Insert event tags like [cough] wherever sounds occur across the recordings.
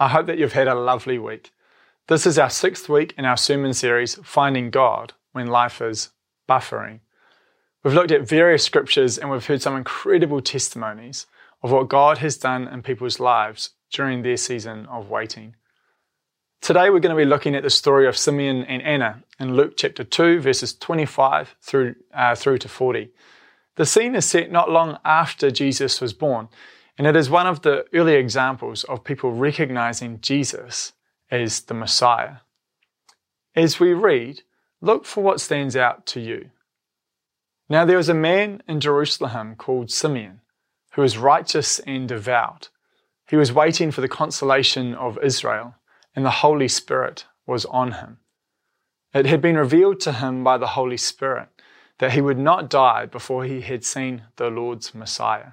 I hope that you've had a lovely week. This is our sixth week in our sermon series, Finding God When Life is Buffering. We've looked at various scriptures and we've heard some incredible testimonies of what God has done in people's lives during their season of waiting. Today we're going to be looking at the story of Simeon and Anna in Luke chapter 2, verses 25 through, uh, through to 40. The scene is set not long after Jesus was born, and it is one of the early examples of people recognizing Jesus as the Messiah. As we read, look for what stands out to you. Now there was a man in Jerusalem called Simeon, who was righteous and devout. He was waiting for the consolation of Israel, and the Holy Spirit was on him. It had been revealed to him by the Holy Spirit that he would not die before he had seen the Lord's Messiah.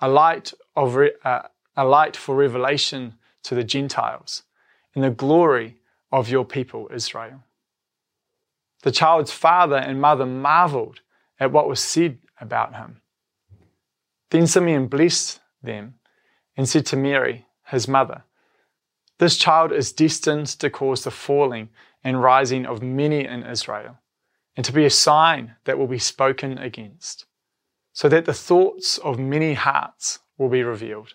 a light, of uh, a light for revelation to the Gentiles, in the glory of your people Israel. The child's father and mother marveled at what was said about him. Then Simeon blessed them and said to Mary, his mother, This child is destined to cause the falling and rising of many in Israel, and to be a sign that will be spoken against so that the thoughts of many hearts will be revealed,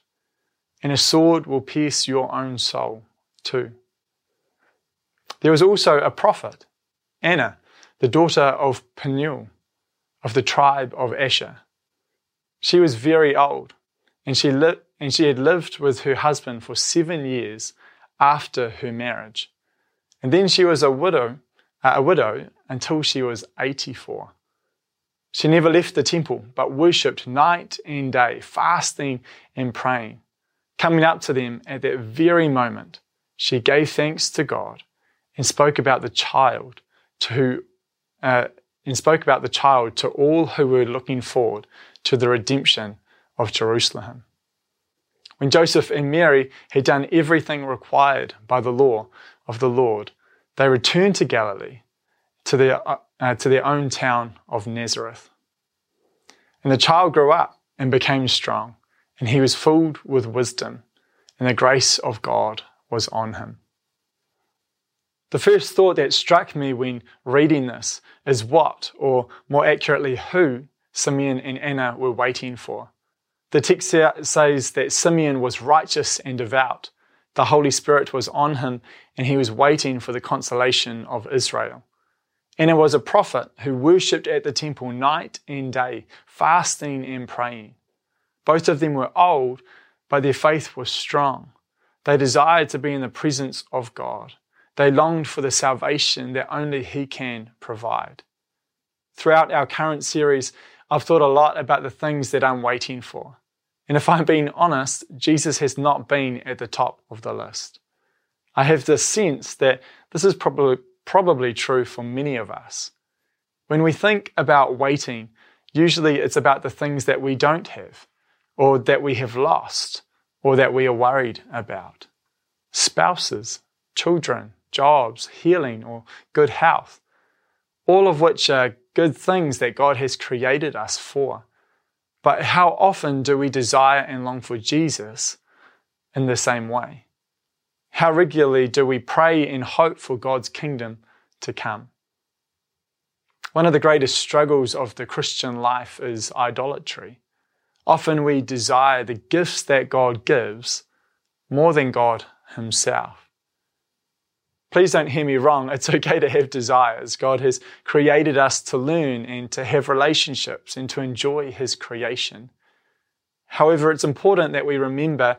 and a sword will pierce your own soul too. There was also a prophet, Anna, the daughter of Penuel, of the tribe of Asher. She was very old, and she, li- and she had lived with her husband for seven years after her marriage. And then she was a widow, uh, a widow until she was 84. She never left the temple, but worshipped night and day, fasting and praying. Coming up to them at that very moment, she gave thanks to God and spoke about the child to who, uh, and spoke about the child to all who were looking forward to the redemption of Jerusalem. When Joseph and Mary had done everything required by the law of the Lord, they returned to Galilee, to their uh, uh, to their own town of Nazareth. And the child grew up and became strong, and he was filled with wisdom, and the grace of God was on him. The first thought that struck me when reading this is what, or more accurately, who Simeon and Anna were waiting for. The text says that Simeon was righteous and devout. The Holy Spirit was on him, and he was waiting for the consolation of Israel. Anna was a prophet who worshipped at the temple night and day, fasting and praying. Both of them were old, but their faith was strong. They desired to be in the presence of God. They longed for the salvation that only He can provide. Throughout our current series, I've thought a lot about the things that I'm waiting for. And if I'm being honest, Jesus has not been at the top of the list. I have the sense that this is probably probably true for many of us. When we think about waiting, usually it's about the things that we don't have, or that we have lost, or that we are worried about. Spouses, children, jobs, healing, or good health. All of which are good things that God has created us for. But how often do we desire and long for Jesus in the same way? How regularly do we pray in hope for God's kingdom to come? One of the greatest struggles of the Christian life is idolatry. Often we desire the gifts that God gives more than God Himself. Please don't hear me wrong. It's okay to have desires. God has created us to learn and to have relationships and to enjoy His creation. However, it's important that we remember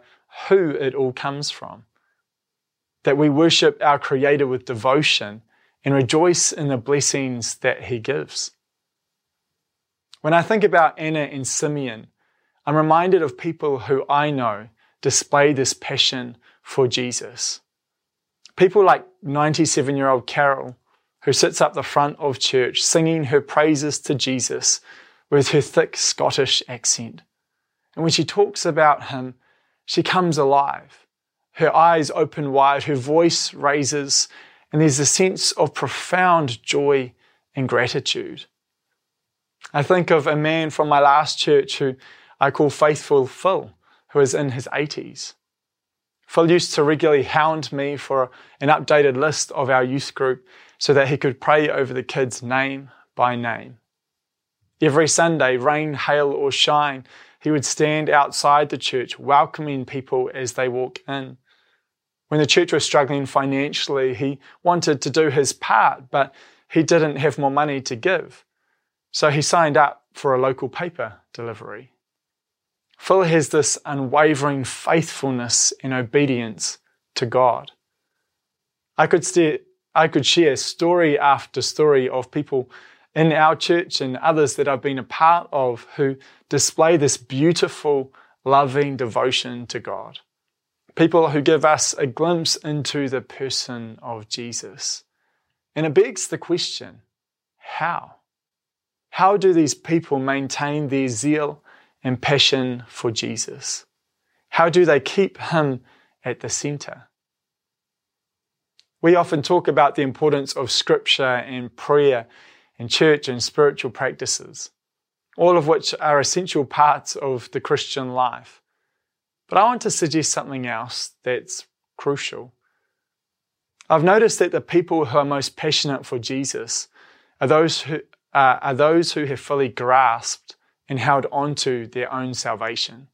who it all comes from. That we worship our Creator with devotion and rejoice in the blessings that He gives. When I think about Anna and Simeon, I'm reminded of people who I know display this passion for Jesus. People like 97 year old Carol, who sits up the front of church singing her praises to Jesus with her thick Scottish accent. And when she talks about him, she comes alive. Her eyes open wide, her voice raises, and there's a sense of profound joy and gratitude. I think of a man from my last church who I call Faithful Phil, who is in his 80s. Phil used to regularly hound me for an updated list of our youth group so that he could pray over the kids name by name. Every Sunday, rain, hail, or shine, he would stand outside the church welcoming people as they walk in. When the church was struggling financially, he wanted to do his part, but he didn't have more money to give. So he signed up for a local paper delivery. Phil has this unwavering faithfulness and obedience to God. I could, I could share story after story of people in our church and others that I've been a part of who display this beautiful, loving devotion to God. People who give us a glimpse into the person of Jesus. And it begs the question how? How do these people maintain their zeal and passion for Jesus? How do they keep Him at the center? We often talk about the importance of scripture and prayer and church and spiritual practices, all of which are essential parts of the Christian life. But I want to suggest something else that's crucial. I've noticed that the people who are most passionate for Jesus are those who, uh, are those who have fully grasped and held onto their own salvation.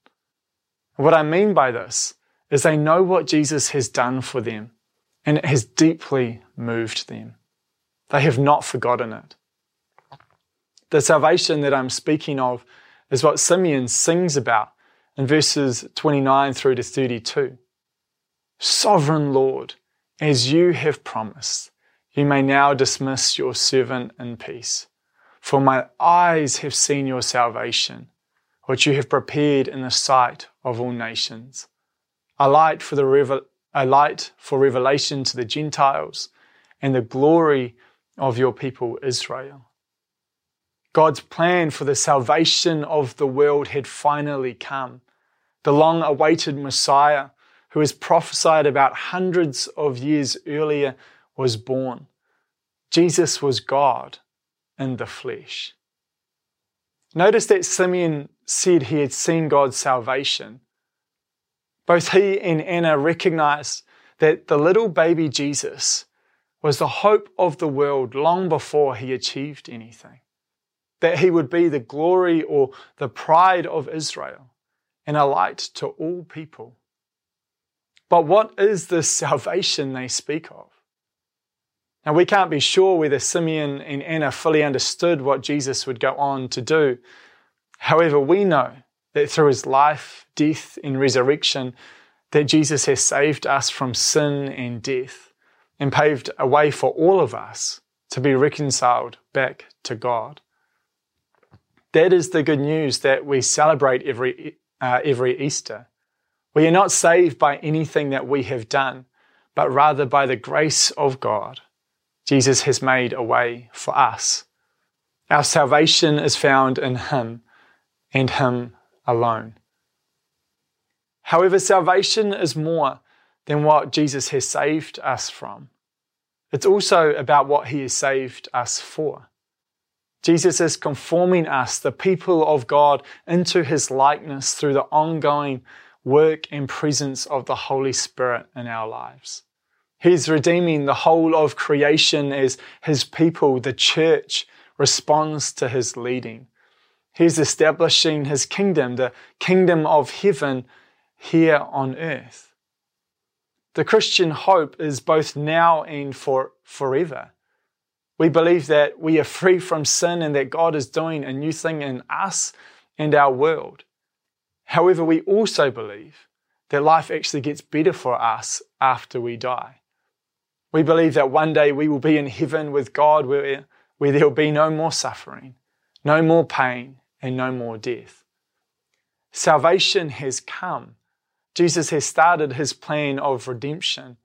What I mean by this is they know what Jesus has done for them and it has deeply moved them. They have not forgotten it. The salvation that I'm speaking of is what Simeon sings about in verses 29 through to 32. Sovereign Lord, as you have promised, you may now dismiss your servant in peace. For my eyes have seen your salvation, which you have prepared in the sight of all nations, a light for the revel- a light for revelation to the Gentiles, and the glory of your people Israel. God's plan for the salvation of the world had finally come. The long awaited Messiah, who was prophesied about hundreds of years earlier, was born. Jesus was God in the flesh. Notice that Simeon said he had seen God's salvation. Both he and Anna recognized that the little baby Jesus was the hope of the world long before he achieved anything. That he would be the glory or the pride of Israel and a light to all people. But what is this salvation they speak of? Now, we can't be sure whether Simeon and Anna fully understood what Jesus would go on to do. However, we know that through his life, death, and resurrection, that Jesus has saved us from sin and death and paved a way for all of us to be reconciled back to God. That is the good news that we celebrate every, uh, every Easter. We are not saved by anything that we have done, but rather by the grace of God Jesus has made a way for us. Our salvation is found in Him and Him alone. However, salvation is more than what Jesus has saved us from. It's also about what He has saved us for. Jesus is conforming us, the people of God, into His likeness through the ongoing work and presence of the Holy Spirit in our lives. He's redeeming the whole of creation as his people, the church, responds to his leading. He's establishing his kingdom, the kingdom of heaven here on earth. The Christian hope is both now and for forever. We believe that we are free from sin and that God is doing a new thing in us and our world. However, we also believe that life actually gets better for us after we die. We believe that one day we will be in heaven with God where, where there will be no more suffering, no more pain, and no more death. Salvation has come. Jesus has started his plan of redemption,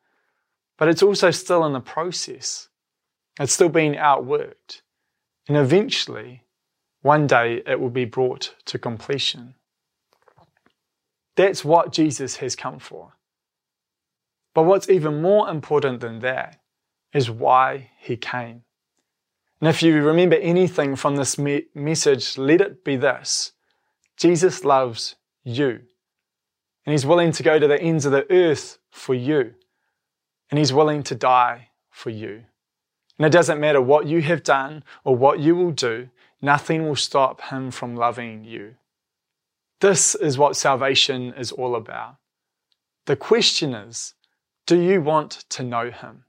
but it's also still in the process. It's still being outworked. And eventually, one day, it will be brought to completion. That's what Jesus has come for. But what's even more important than that is why he came. And if you remember anything from this me- message, let it be this Jesus loves you. And he's willing to go to the ends of the earth for you. And he's willing to die for you. And it doesn't matter what you have done or what you will do, nothing will stop him from loving you. This is what salvation is all about. The question is, do you want to know him?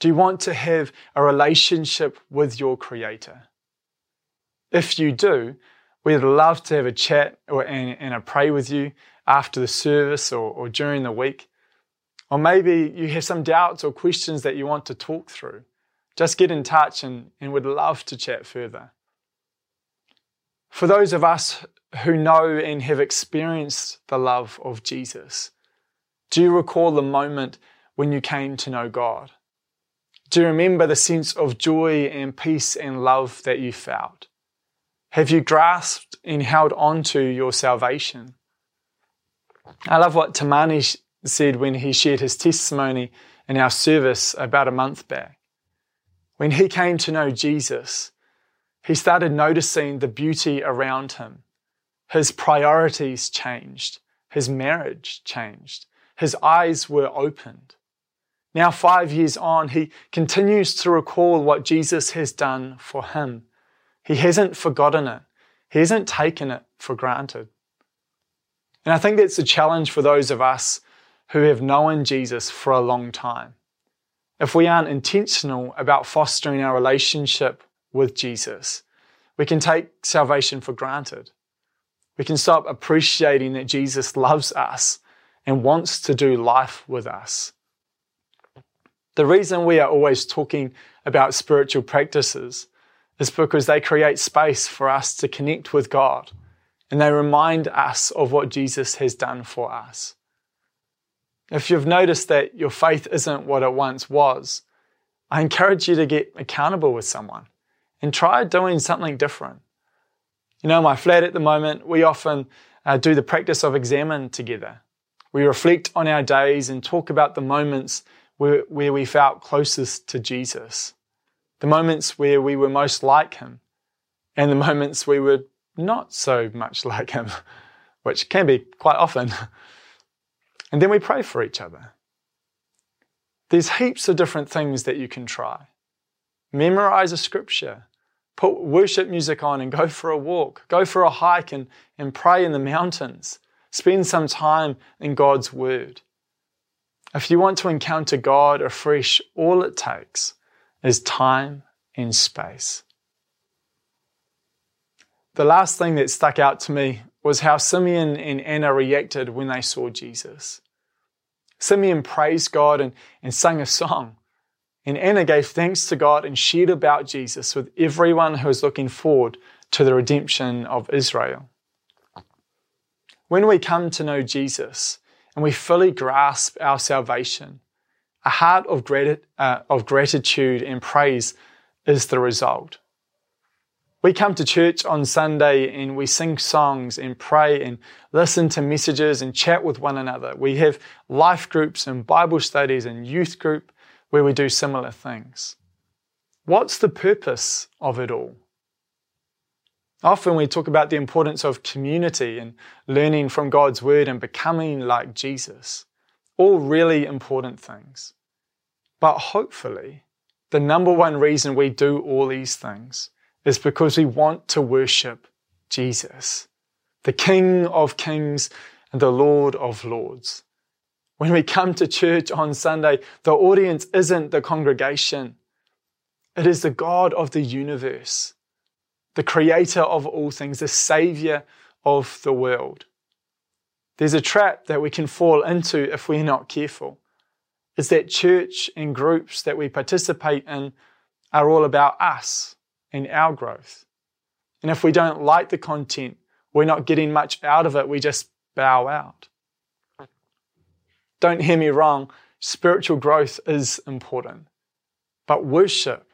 Do you want to have a relationship with your creator? If you do, we'd love to have a chat or, and, and a pray with you after the service or, or during the week. Or maybe you have some doubts or questions that you want to talk through just get in touch and, and would love to chat further. For those of us who know and have experienced the love of Jesus, do you recall the moment when you came to know God? Do you remember the sense of joy and peace and love that you felt? Have you grasped and held on to your salvation? I love what Tamani said when he shared his testimony in our service about a month back. When he came to know Jesus, he started noticing the beauty around him. His priorities changed. His marriage changed. His eyes were opened. Now, five years on, he continues to recall what Jesus has done for him. He hasn't forgotten it. He hasn't taken it for granted. And I think that's a challenge for those of us who have known Jesus for a long time if we aren't intentional about fostering our relationship with Jesus, we can take salvation for granted. We can stop appreciating that Jesus loves us and wants to do life with us. The reason we are always talking about spiritual practices is because they create space for us to connect with God and they remind us of what Jesus has done for us. If you've noticed that your faith isn't what it once was, I encourage you to get accountable with someone and try doing something different. You know, my flat at the moment, we often uh, do the practice of examen together. We reflect on our days and talk about the moments where, where we felt closest to Jesus, the moments where we were most like Him, and the [laughs] moments we were not so much like Him, [laughs] which can be quite often. And then we pray for each other. There's heaps of different things that you can try. Memorize a scripture, put worship music on and go for a walk, go for a hike and, and pray in the mountains. Spend some time in God's Word. If you want to encounter God afresh, all it takes is time and space. The last thing that stuck out to me was how Simeon and Anna reacted when they saw Jesus. Simeon praised God and, and sang a song. And Anna gave thanks to God and shared about Jesus with everyone who was looking forward to the redemption of Israel. When we come to know Jesus and we fully grasp our salvation, a heart of, grat- uh, of gratitude and praise is the result. We come to church on Sunday and we sing songs and pray and listen to messages and chat with one another. We have life groups and Bible studies and youth group where we do similar things. What's the purpose of it all? Often we talk about the importance of community and learning from God's word and becoming like Jesus. All really important things. But hopefully, the number one reason we do all these things is because we want to worship Jesus, the King of Kings and the Lord of Lords. When we come to church on Sunday, the audience isn't the congregation. It is the God of the universe, the creator of all things, the savior of the world. There's a trap that we can fall into if we're not careful. Is that church and groups that we participate in are all about us and our growth. And if we don't like the content, we're not getting much out of it, we just bow out. Don't hear me wrong, spiritual growth is important. But worship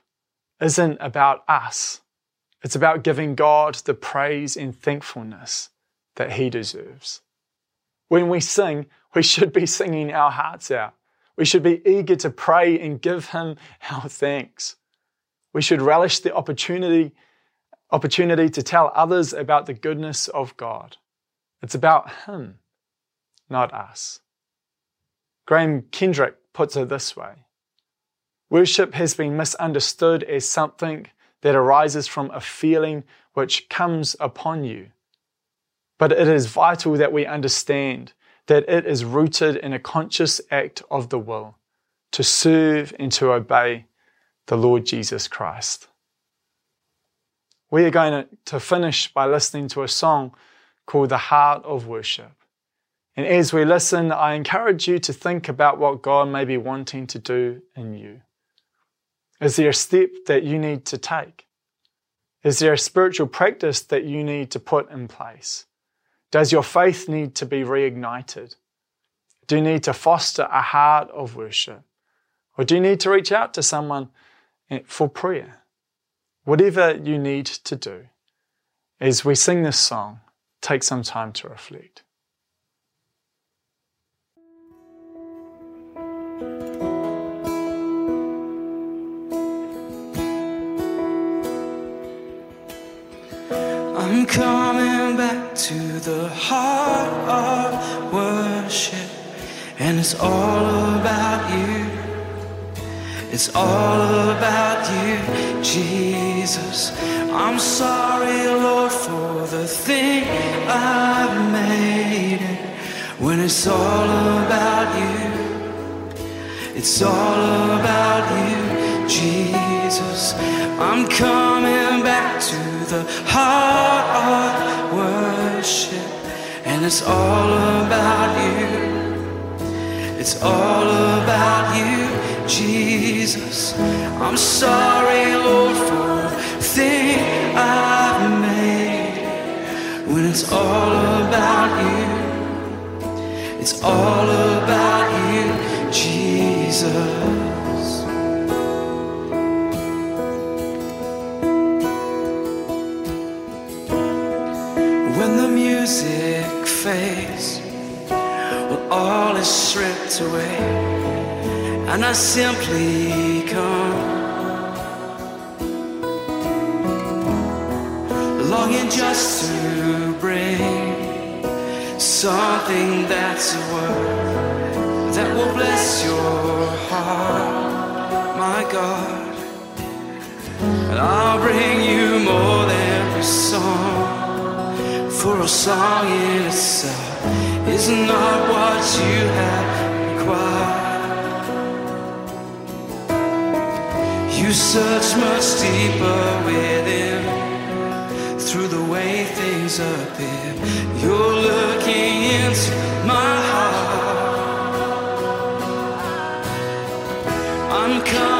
isn't about us. It's about giving God the praise and thankfulness that He deserves. When we sing, we should be singing our hearts out. We should be eager to pray and give Him our thanks. We should relish the opportunity, opportunity to tell others about the goodness of God. It's about Him, not us. Graham Kendrick puts it this way Worship has been misunderstood as something that arises from a feeling which comes upon you. But it is vital that we understand that it is rooted in a conscious act of the will to serve and to obey the Lord Jesus Christ. We are going to finish by listening to a song called The Heart of Worship. And as we listen, I encourage you to think about what God may be wanting to do in you. Is there a step that you need to take? Is there a spiritual practice that you need to put in place? Does your faith need to be reignited? Do you need to foster a heart of worship? Or do you need to reach out to someone for prayer? Whatever you need to do, as we sing this song, take some time to reflect. I'm coming back to the heart of worship, and it's all about you. It's all about you, Jesus. I'm sorry, Lord, for the thing I've made. When it's all about you, it's all about you, Jesus. I'm coming back to the heart of worship, and it's all about you. It's all about you, Jesus. I'm sorry, Lord, for the thing I've made. When it's all about you, it's all about you, Jesus. When the music fades, when all is stripped away, and I simply come, longing just to bring something that's a word that will bless your heart, my God. And I'll bring you more than every song. For a song in itself is not what you have required. You search much deeper within through the way things appear. You're looking into my heart. I'm coming